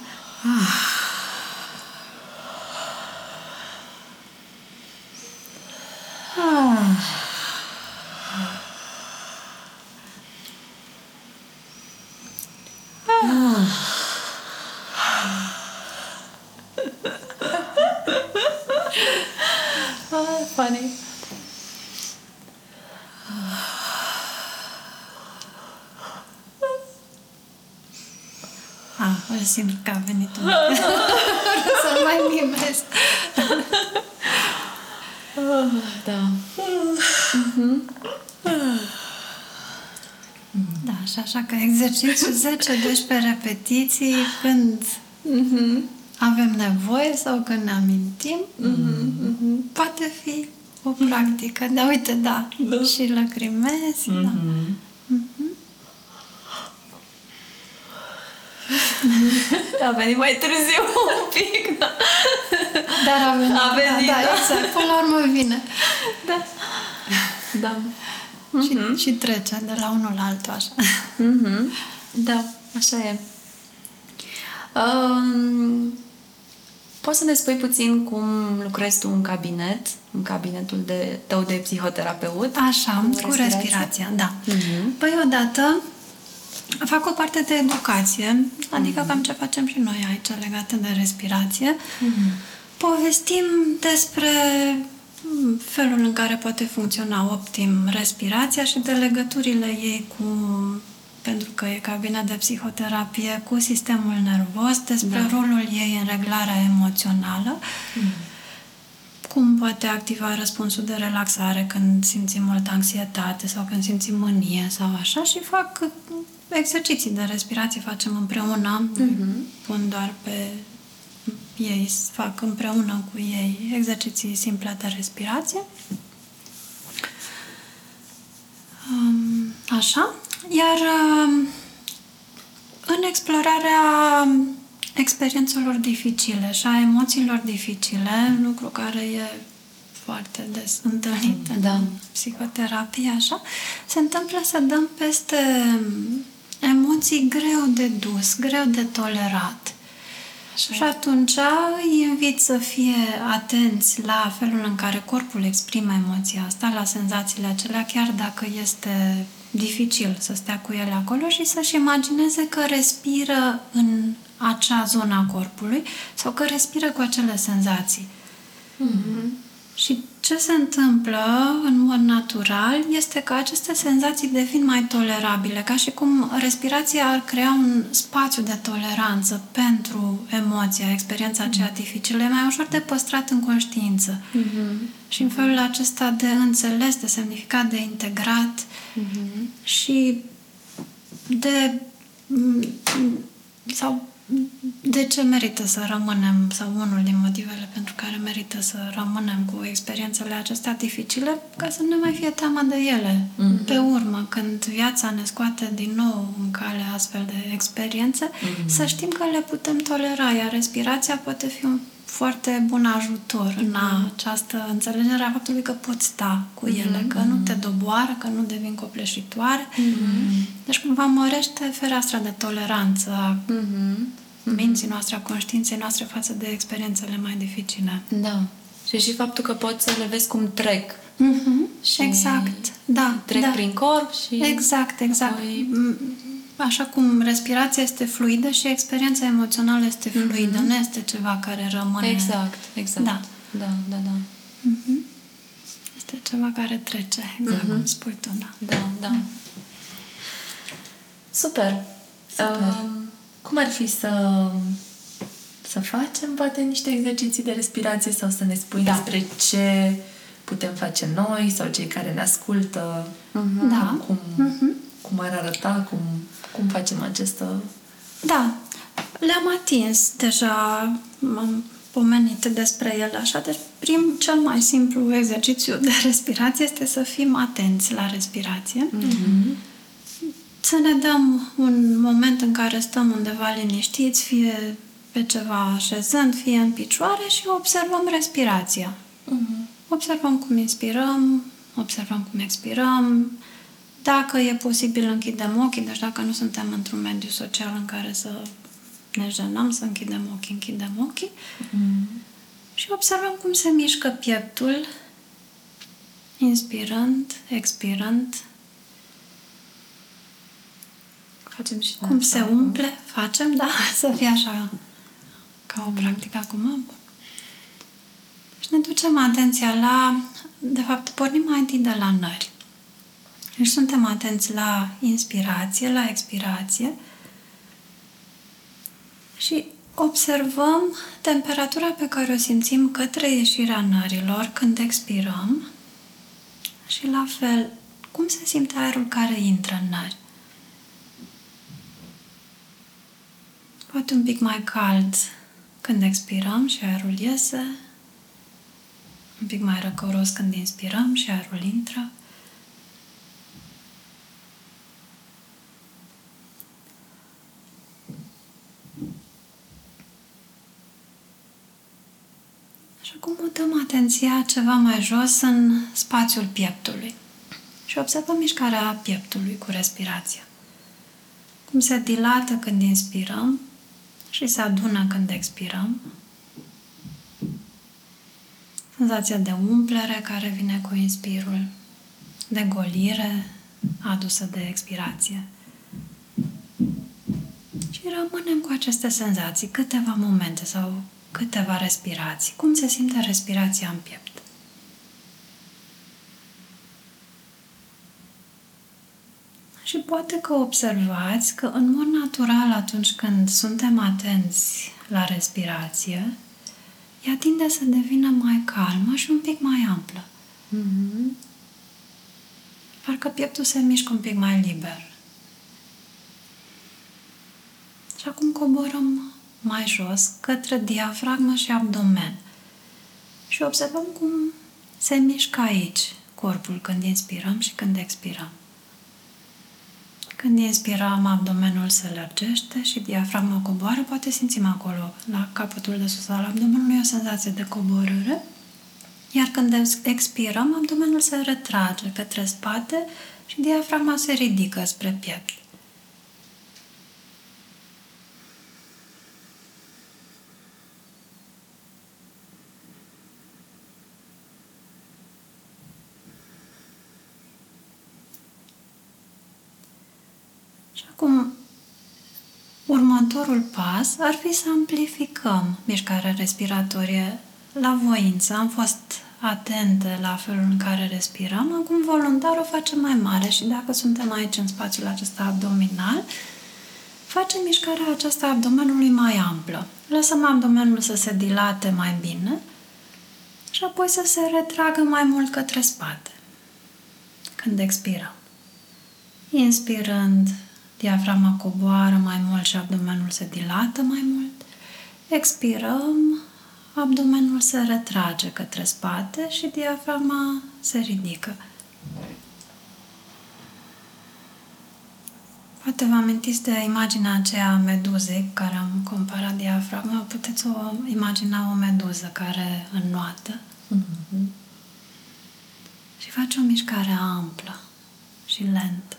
Ah, funny. Ah, îl simt că a venit un Să mai mimez. Da. Da, și așa că exercițiu 10-12 repetiții când avem nevoie sau când ne amintim, poate fi o practică. Da, uite, da, și lacrimezi, da. A venit mai târziu un pic. Da. Dar a venit, A venit, da, da, da. exact, până la urmă vine. Da. Da. Și, și trece de la unul la altul, așa. Mhm. Da, așa e. Um, Poți să ne spui puțin cum lucrezi tu în cabinet, în cabinetul de, tău de psihoterapeut? Așa, cu, cu respirația, respirația da. Uh-huh. Păi odată fac o parte de educație, adică uh-huh. cam ce facem și noi aici legate de respirație. Uh-huh. Povestim despre felul în care poate funcționa optim respirația și de legăturile ei cu pentru că e cabina de psihoterapie cu sistemul nervos, despre da. rolul ei în reglarea emoțională, mm. cum poate activa răspunsul de relaxare când simțim multă anxietate sau când simțim mânie sau așa și fac exerciții de respirație, facem împreună, mm-hmm. pun doar pe ei, fac împreună cu ei exerciții simple de respirație. Așa. Iar um, în explorarea experiențelor dificile și a emoțiilor dificile, lucru care e foarte des întâlnit da. în psihoterapie, așa, se întâmplă să dăm peste emoții greu de dus, greu de tolerat. Așa. Și atunci îi invit să fie atenți la felul în care corpul exprimă emoția asta, la senzațiile acelea, chiar dacă este dificil să stea cu ele acolo și să-și imagineze că respiră în acea zonă a corpului sau că respiră cu acele senzații. Mm-hmm. Și ce se întâmplă în mod natural este că aceste senzații devin mai tolerabile, ca și cum respirația ar crea un spațiu de toleranță pentru emoția, experiența aceea dificilă, e mai ușor de păstrat în conștiință. Mm-hmm. Și în felul acesta de înțeles, de semnificat, de integrat mm-hmm. și de sau de ce merită să rămânem, sau unul din motivele pentru care merită să rămânem cu experiențele acestea dificile, ca să nu mai fie teama de ele. Mm-hmm. Pe urmă, când viața ne scoate din nou în cale astfel de experiențe, mm-hmm. să știm că le putem tolera, iar respirația poate fi un foarte bun ajutor mm-hmm. în mhm. această înțelegere a faptului că poți sta cu ele, mm-hmm. că nu te doboară, că nu devin copleșitoare. Mm-hmm. Deci cumva mărește fereastra de toleranță a mm-hmm minții noastre, a conștiinței noastre față de experiențele mai dificile. Da. Și și faptul că poți să le vezi cum trec. Mm-hmm. Și exact. Da. Trec da. prin corp și... Exact, exact. Păi... Așa cum respirația este fluidă și experiența emoțională este fluidă, mm-hmm. nu este ceva care rămâne... Exact, exact. Da. Da, da, da. Mm-hmm. Este ceva care trece, exact mm-hmm. cum spui tu, da. Da, da. Mm. Super. Super. Um, cum ar fi să, să facem poate niște exerciții de respirație sau să ne spui da. despre ce putem face noi sau cei care ne ascultă? Uh-huh. Da. Cum, uh-huh. cum ar arăta? Cum, cum facem acestă... Da. Le-am atins deja, am pomenit despre el așa. Deci, prim, cel mai simplu exercițiu de respirație este să fim atenți la respirație. Uh-huh să ne dăm un moment în care stăm undeva liniștiți, fie pe ceva așezând, fie în picioare și observăm respirația. Uh-huh. Observăm cum inspirăm, observăm cum expirăm. Dacă e posibil, închidem ochii, deci dacă nu suntem într-un mediu social în care să ne jenăm, să închidem ochii, închidem ochii. Uh-huh. Și observăm cum se mișcă pieptul, inspirând, expirând, Facem și Cum se umple, facem, da, să fie așa ca o practică acum. Și ne ducem atenția la, de fapt, pornim mai întâi de la nări. Deci suntem atenți la inspirație, la expirație și observăm temperatura pe care o simțim către ieșirea nărilor când expirăm și la fel cum se simte aerul care intră în nări. Poate un pic mai cald când expirăm și aerul iese, un pic mai răcoros când inspirăm și aerul intră. Și acum mutăm atenția ceva mai jos în spațiul pieptului și observăm mișcarea pieptului cu respirația. Cum se dilată când inspirăm și se adună când expirăm. senzația de umplere care vine cu inspirul, de golire adusă de expirație. Și rămânem cu aceste senzații câteva momente sau câteva respirații. Cum se simte respirația în piept? Și poate că observați că în mod natural atunci când suntem atenți la respirație, ea tinde să devină mai calmă și un pic mai amplă. Mm-hmm. Parcă pieptul se mișcă un pic mai liber. Și acum coborăm mai jos, către diafragmă și abdomen. Și observăm cum se mișcă aici corpul când inspirăm și când expirăm. Când inspirăm, abdomenul se lărgește și diafragma coboară. Poate simțim acolo, la capătul de sus al abdomenului, o senzație de coborâre. Iar când expirăm, abdomenul se retrage către spate și diafragma se ridică spre piept. Acum, următorul pas ar fi să amplificăm mișcarea respiratorie la voință. Am fost atentă la felul în care respirăm, acum voluntar o facem mai mare și dacă suntem aici în spațiul acesta abdominal, facem mișcarea aceasta abdomenului mai amplă. Lăsăm abdomenul să se dilate mai bine și apoi să se retragă mai mult către spate. Când expirăm. Inspirând, Diafragma coboară mai mult și abdomenul se dilată mai mult. Expirăm, abdomenul se retrage către spate și diafragma se ridică. Poate vă amintiți de imaginea aceea a meduzei cu care am comparat diafragma. Puteți o imagina o meduză care înnoată mm-hmm. și face o mișcare amplă și lentă.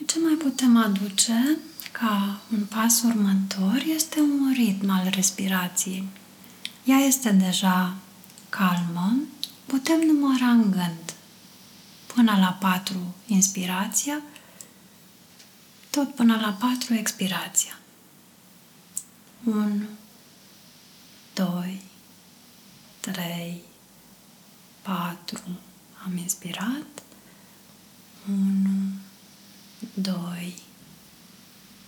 Și ce mai putem aduce ca un pas următor este un ritm al respirației. Ea este deja calmă, putem număra în gând. Până la 4 inspirația, tot până la 4 expirația. 1, 2, 3, 4, am inspirat, 1, 2,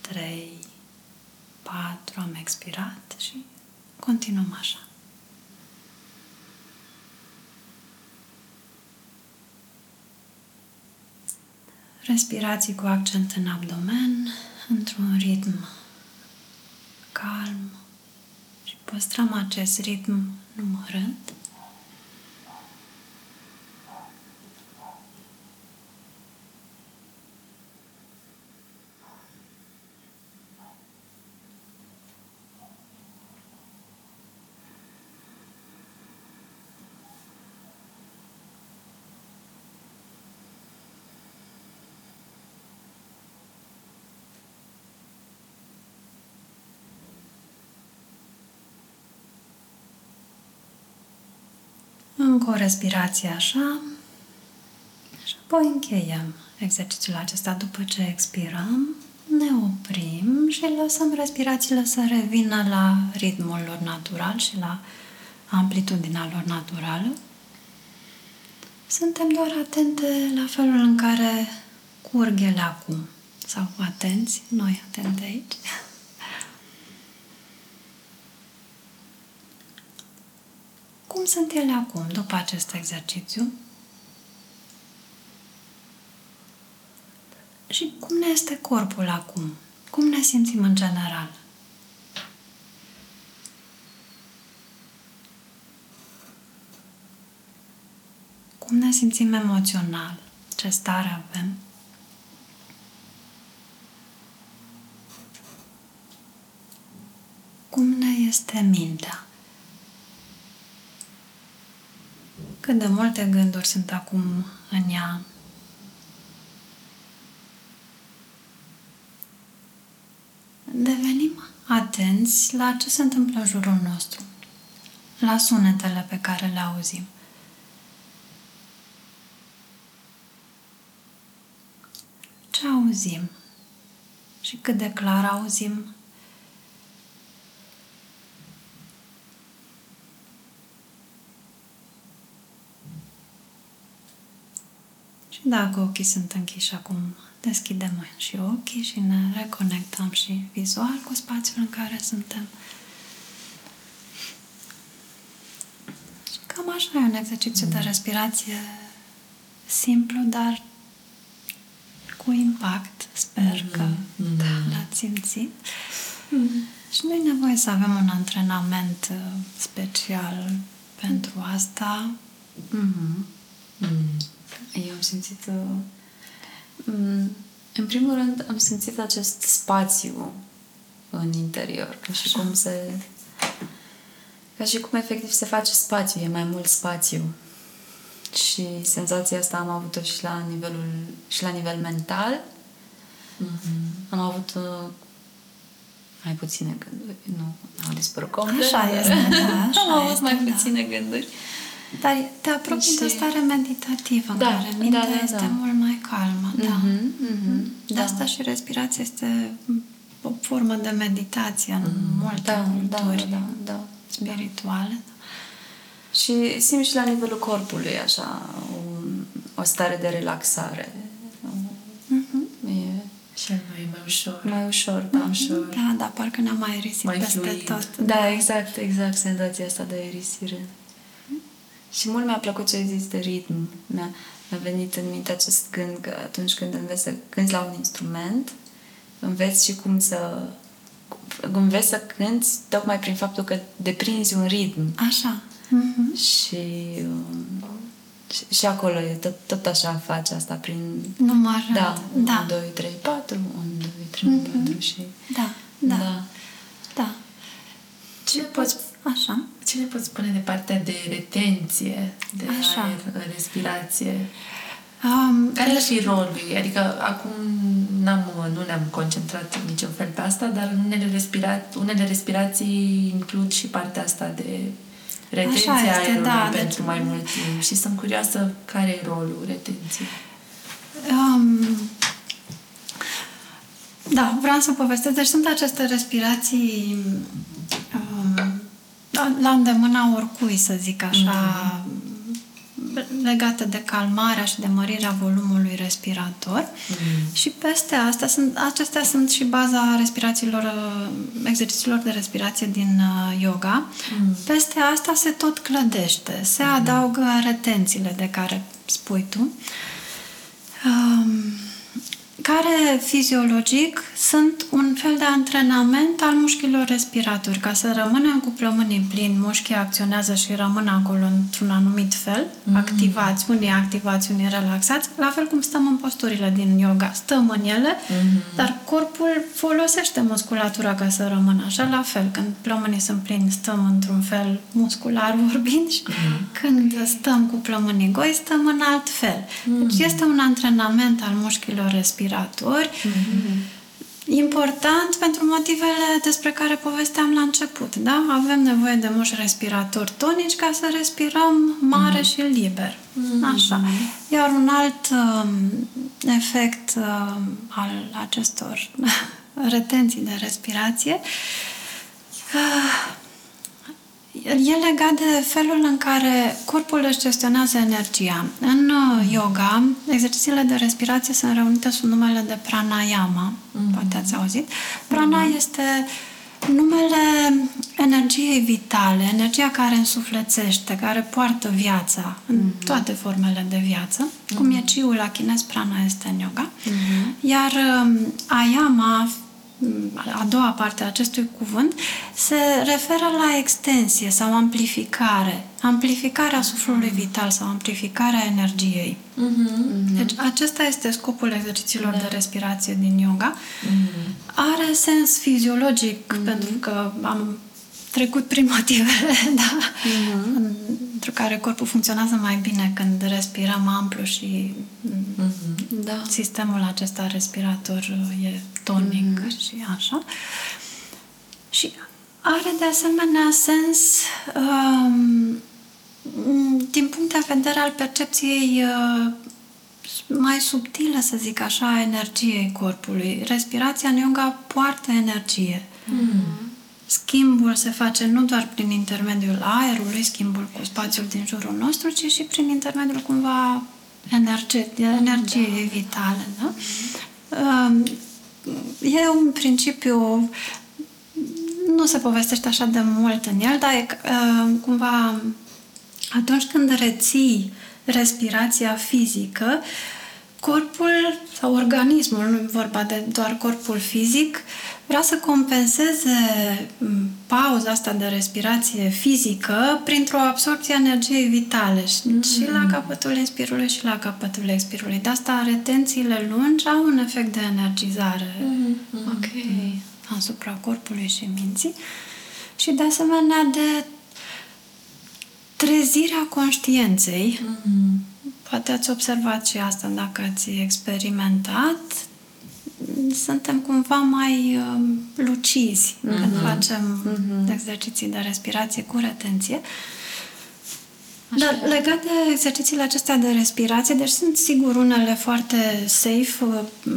3, 4, am expirat și continuăm așa. Respirații cu accent în abdomen, într-un ritm calm și păstrăm acest ritm numărând. Încă o respirație așa și apoi încheiem exercițiul acesta. După ce expirăm, ne oprim și lăsăm respirațiile să revină la ritmul lor natural și la amplitudinea lor naturală. Suntem doar atente la felul în care curg ele acum. Sau atenți, noi atente aici. Cum sunt ele acum, după acest exercițiu? Și cum ne este corpul acum? Cum ne simțim în general? Cum ne simțim emoțional? Ce stare avem? Cum ne este mintea? Cât de multe gânduri sunt acum în ea. Devenim atenți la ce se întâmplă în jurul nostru, la sunetele pe care le auzim. Ce auzim și cât de clar auzim Și dacă ochii sunt închiși acum, deschidem și ochii și ne reconectăm și vizual cu spațiul în care suntem. Și cam așa e un exercițiu de respirație simplu, dar cu impact. Sper că mm-hmm. da, l-ați simțit. Mm-hmm. Și nu e nevoie să avem un antrenament uh, special pentru asta. Mm-hmm. Mm. Eu am simțit uh, Mm, în primul rând, am simțit acest spațiu în interior, ca și cum se... Ca și cum efectiv se face spațiu, e mai mult spațiu. Și senzația asta am avut-o și la nivelul și la nivel mental. Mm-hmm. Am avut uh, mai puține gânduri. Nu, au dispărut complet. Așa este, da, așa Am avut este, mai da. puține gânduri. Dar te apropii Și- de o stare meditativă, în Da, care mintea da, da, este da. mult mai calmă. Da. Mhm, mhm, De da. asta și respirația este o formă de meditație în multe Da, da, culturi da, da. spirituale. Și simt și la nivelul corpului, așa, un, o stare de relaxare. Mhm. E Și mai, mai ușor. mai ușor, da. ușor. Da, da, parcă ne-am mai risip Mai peste fluid. tot. Da, exact, exact, senzația asta de aerisire. Și mult mi-a plăcut ce ai zis de ritm. Mi-a, mi-a venit în minte acest gând că atunci când înveți să cânti la un instrument, înveți și cum să înveți să cânti tocmai prin faptul că deprinzi un ritm. Așa. Mhm. Și, um, și, și acolo e tot, tot așa face asta prin... Numărat. Da, 1, da. 2, 3, 4, 1, 2, 3, 4 și... Da, da, da. da. da. Ce poți, Așa. ce ne poți spune de partea de retenție, de Așa. aer, respirație? Um, Care ar fi rolul ei? Adică acum n-am, nu ne-am concentrat în niciun fel pe asta, dar în unele, respira- unele respirații includ și partea asta de retenția Așa este, aerului da, pentru deci- mai mult timp. Și sunt curioasă care e rolul retenției. Um, da, vreau să povestesc. Deci sunt aceste respirații um, la- la îndemâna oricui, să zic așa, legate de calmarea și de mărirea volumului respirator. Și peste asta, sunt, acestea sunt și baza respirațiilor, uh, exercițiilor de respirație din uh, yoga. Peste asta se tot clădește, se adaugă retențiile de care spui tu. Um, care fiziologic sunt un fel de antrenament al mușchilor respiratori. Ca să rămânem cu plămânii plini, mușchii acționează și rămân acolo într-un anumit fel, mm. activați, unii activați, unii relaxați, la fel cum stăm în posturile din yoga. Stăm în ele, mm-hmm. dar corpul folosește musculatura ca să rămână așa, la fel. Când plămânii sunt plini, stăm într-un fel muscular vorbind și mm. când stăm cu plămânii goi, stăm în alt fel. Mm. Deci este un antrenament al mușchilor respiratori important pentru motivele despre care povesteam la început. Da? Avem nevoie de mușchi respiratori tonici ca să respirăm mare mm. și liber. Mm. Așa. Iar un alt um, efect um, al acestor retenții de respirație uh, E legat de felul în care corpul își gestionează energia. În uh, yoga, exercițiile de respirație sunt reunite sub numele de pranayama. Mm-hmm. Poate ați auzit. Prana mm-hmm. este numele energiei vitale, energia care însuflețește, care poartă viața în mm-hmm. toate formele de viață. Mm-hmm. Cum e ciul la chinez, prana este în yoga. Mm-hmm. Iar um, ayama, a doua parte a acestui cuvânt, se referă la extensie sau amplificare. Amplificarea suflului vital sau amplificarea energiei. Mm-hmm. Deci acesta este scopul exercițiilor de respirație din yoga. Mm-hmm. Are sens fiziologic, pentru că am trecut prin motivele, da, pentru care corpul funcționează mai bine când respirăm amplu și Da. sistemul acesta respirator e tonic și așa. Și are de asemenea sens um, din punct de vedere al percepției uh, mai subtilă, să zic așa, a energiei corpului. Respirația în yoga poartă energie. Mm. Schimbul se face nu doar prin intermediul aerului, schimbul cu spațiul din jurul nostru, ci și prin intermediul cumva energie, energiei da. vitale. Da? Mm. E un principiu nu se povestește așa de mult în el, dar e uh, cumva atunci când reții respirația fizică, corpul sau organismul, nu e vorba de doar corpul fizic, vrea să compenseze pauza asta de respirație fizică printr-o absorpție a energiei vitale și, mm. și la capătul inspirului și la capătul expirului. De asta retențiile lungi au un efect de energizare. Mm. Ok. Asupra corpului și minții. Și de asemenea de trezirea conștiinței. Mm-hmm. Poate ați observat și asta dacă ați experimentat. Suntem cumva mai uh, lucizi mm-hmm. când facem mm-hmm. exerciții de respirație cu retenție. Așa. Dar legat de exercițiile acestea de respirație, deci sunt sigur unele foarte safe uh,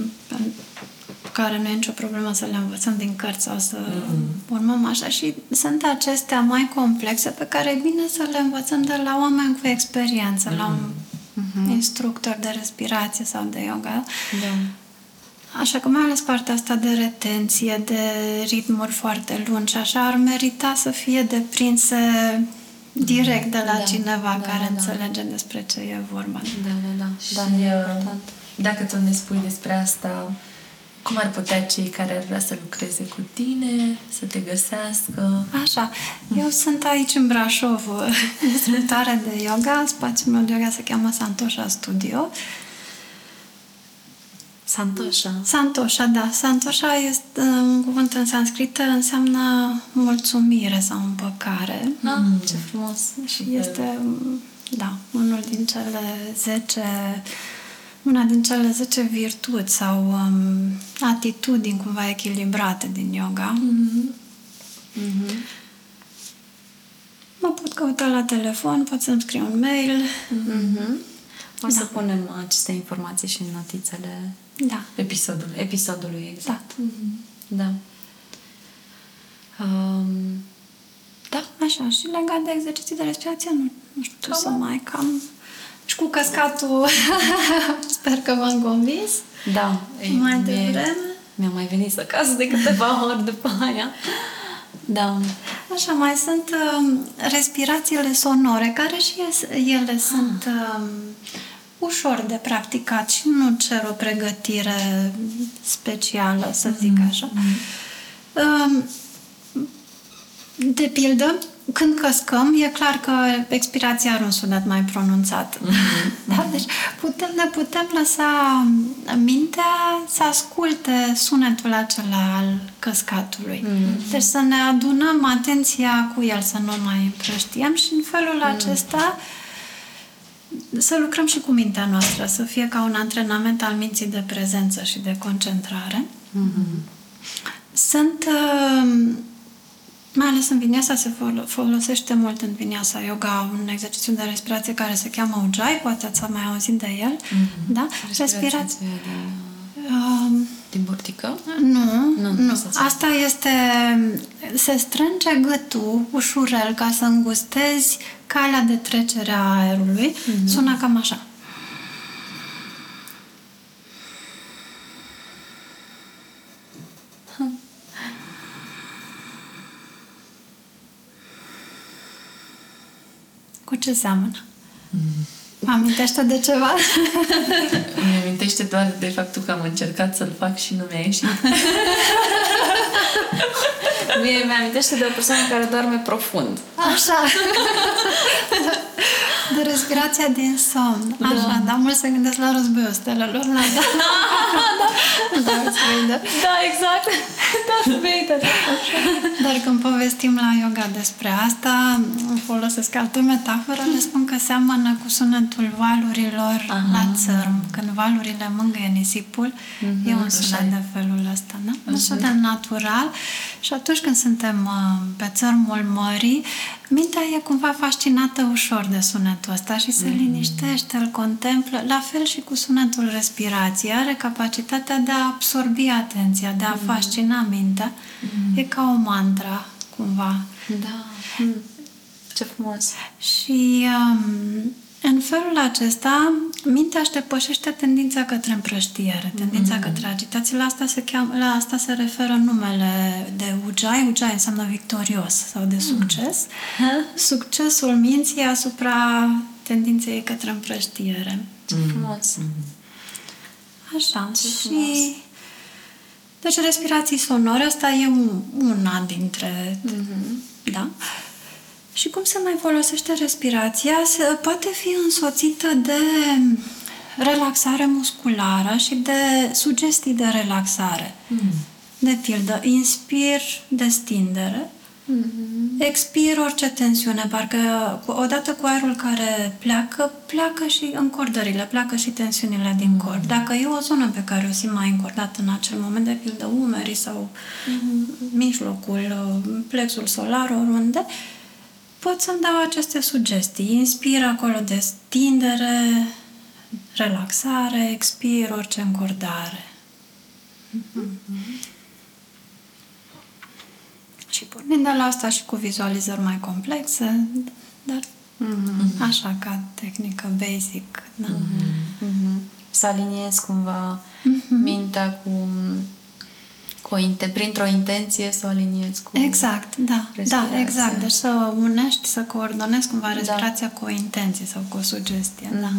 care nu e nicio problemă să le învățăm din cărți sau să mm-hmm. urmăm așa și sunt acestea mai complexe pe care e bine să le învățăm de la oameni cu experiență, mm-hmm. la un mm-hmm. instructor de respirație sau de yoga. Da. Așa că mai ales partea asta de retenție, de ritmuri foarte lungi, așa ar merita să fie deprinse direct de la da, cineva da, care da, înțelege da. despre ce e vorba. Da, da, da. Și da, e important. Dacă tu ne spui despre asta, cum ar putea cei care ar vrea să lucreze cu tine, să te găsească? Așa. Eu sunt aici în Brașov, instructoare de yoga. Spațiul meu de yoga se cheamă Santosha Studio. Santosha. Santosha, da. Santosha este un cuvânt în sanscrită, înseamnă mulțumire sau împăcare. Mm. Ce frumos. Și este, da, unul din cele zece una din cele 10 virtuți sau um, atitudini cumva echilibrate din yoga. Mm-hmm. Mm-hmm. Mă pot căuta la telefon, pot să-mi scriu un mail. Mm-hmm. O da. să punem aceste informații și în notițele da. episodului. Episodului, exact. Da. Mm-hmm. Da. Um, da, așa. Și legat de exerciții de respirație, nu, nu știu ce să mai cam și cu căscatul sper că v-am convins. Da. Mai devreme. Mi-a mai venit să casă de câteva ori după aia. Da. Așa, mai sunt uh, respirațiile sonore, care și ele ah. sunt uh, ușor de practicat și nu cer o pregătire specială, să zic mm-hmm. așa. Uh, de pildă, când căscăm, e clar că expirația are un sunet mai pronunțat. Mm-hmm. Da? Deci putem, ne putem lăsa mintea să asculte sunetul acela al căscatului. Mm-hmm. Deci să ne adunăm atenția cu el, să nu mai împrăștiem și în felul mm-hmm. acesta să lucrăm și cu mintea noastră, să fie ca un antrenament al minții de prezență și de concentrare. Mm-hmm. Sunt uh, mai ales în vinyasa se folosește mult în vinyasa yoga un exercițiu de respirație care se cheamă Ujjayi, poate ați mai auzit de el. Mm-hmm. Da? Respirație din, um, din burtică? Nu, nu. nu. Asta este... Se strânge gâtul ușurel ca să îngustezi calea de trecere a aerului. Mm-hmm. Sună cam așa. Cu ce seamănă? Mm. Mă amintește de ceva? Mi amintește doar de faptul că am încercat să-l fac și nu mi-a ieșit. Mie mi-amintește de o persoană care doarme profund. Așa. De respirația din somn. Da. Așa, dar mulți se gândesc la războiul stelelor. La, da. da, da, da, exact. Da, Vader. Dar când povestim la yoga despre asta, folosesc altă metaforă, le spun că seamănă cu sunetul valurilor Aha. la țărm. Când valurile mângâie nisipul, mm-hmm, e un sunet de felul ăsta, da? Un sunet natural. Și atunci când suntem uh, pe țărmul mării, mintea e cumva fascinată ușor de sunetul ăsta și se mm. liniștește, îl contemplă, la fel și cu sunetul respirației. Are capacitatea de a absorbi atenția, de a mm. fascina mintea. Mm. E ca o mantra, cumva. Da. Mm. Ce frumos! Și um, în felul acesta, mintea își depășește tendința către împrăștiere, tendința mm-hmm. către agitație. La asta, se cheam, la asta se referă numele de Ujai. Ujai înseamnă victorios sau de succes. Mm. Succesul minții asupra tendinței către împrăștiere. Ce mm. frumos! Așa. Ce și... Frumos. Deci respirații sonore, asta e una dintre... Mm-hmm. Da? Și cum se mai folosește respirația? Se, poate fi însoțită de relaxare musculară și de sugestii de relaxare. Mm. De pildă, inspir, destindere, mm-hmm. expir orice tensiune, parcă odată cu aerul care pleacă, pleacă și încordările, pleacă și tensiunile din corp. Mm-hmm. Dacă e o zonă pe care o simt mai încordată în acel moment, de pildă umerii sau mm-hmm. mijlocul, plexul solar, oriunde, uh, pot să-mi dau aceste sugestii. Inspir acolo de stindere, relaxare, expir orice încordare. Mm-hmm. Și pornind de la asta și cu vizualizări mai complexe, dar mm-hmm. așa ca tehnică basic. Da. Mm-hmm. Mm-hmm. Să aliniez cumva mm-hmm. mintea cu cu o, printr-o intenție să o aliniezi cu Exact, da, da, exact. Deci să unești, să coordonezi cumva da. respirația da. cu o intenție sau cu o sugestie, mm-hmm. da.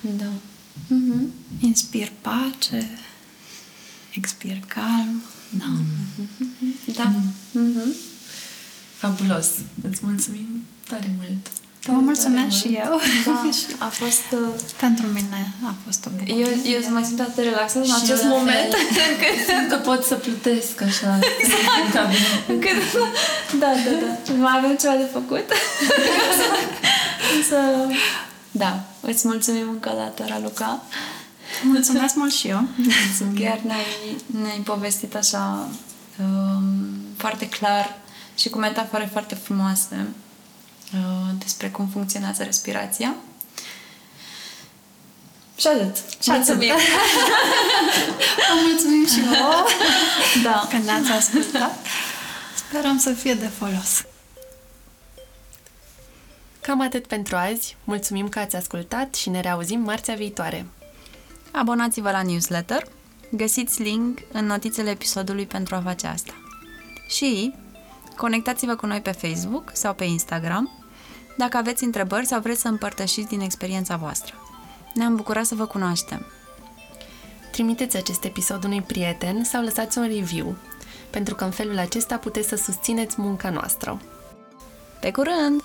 Da. Mm-hmm. Inspir pace, expir calm. Da. Mm-hmm. Da. Mm-hmm. Fabulos. Îți mulțumim tare mult. Vă mulțumesc și eu. Da, a fost... Uh, Pentru mine a fost o bucurie. Eu, eu sunt mai simt atât de relaxat în acest moment încât că pot să plutesc așa. Exact. încât, da, da, da. Mai avem ceva de făcut. Însă, da, îți mulțumim încă o dată, Raluca. Mulțumesc mult și eu. Chiar ne-ai, ne-ai povestit așa um, foarte clar și cu metafore foarte frumoase Uh, despre cum funcționează respirația. Și atât. Și mulțumim. Vă mulțumim și vouă da. că ne-ați ascultat. Sperăm să fie de folos. Cam atât pentru azi. Mulțumim că ați ascultat și ne reauzim marțea viitoare. Abonați-vă la newsletter. Găsiți link în notițele episodului pentru a face asta. Și conectați-vă cu noi pe Facebook sau pe Instagram dacă aveți întrebări sau vreți să împărtășiți din experiența voastră. Ne-am bucurat să vă cunoaștem. Trimiteți acest episod unui prieten sau lăsați un review, pentru că în felul acesta puteți să susțineți munca noastră. Pe curând!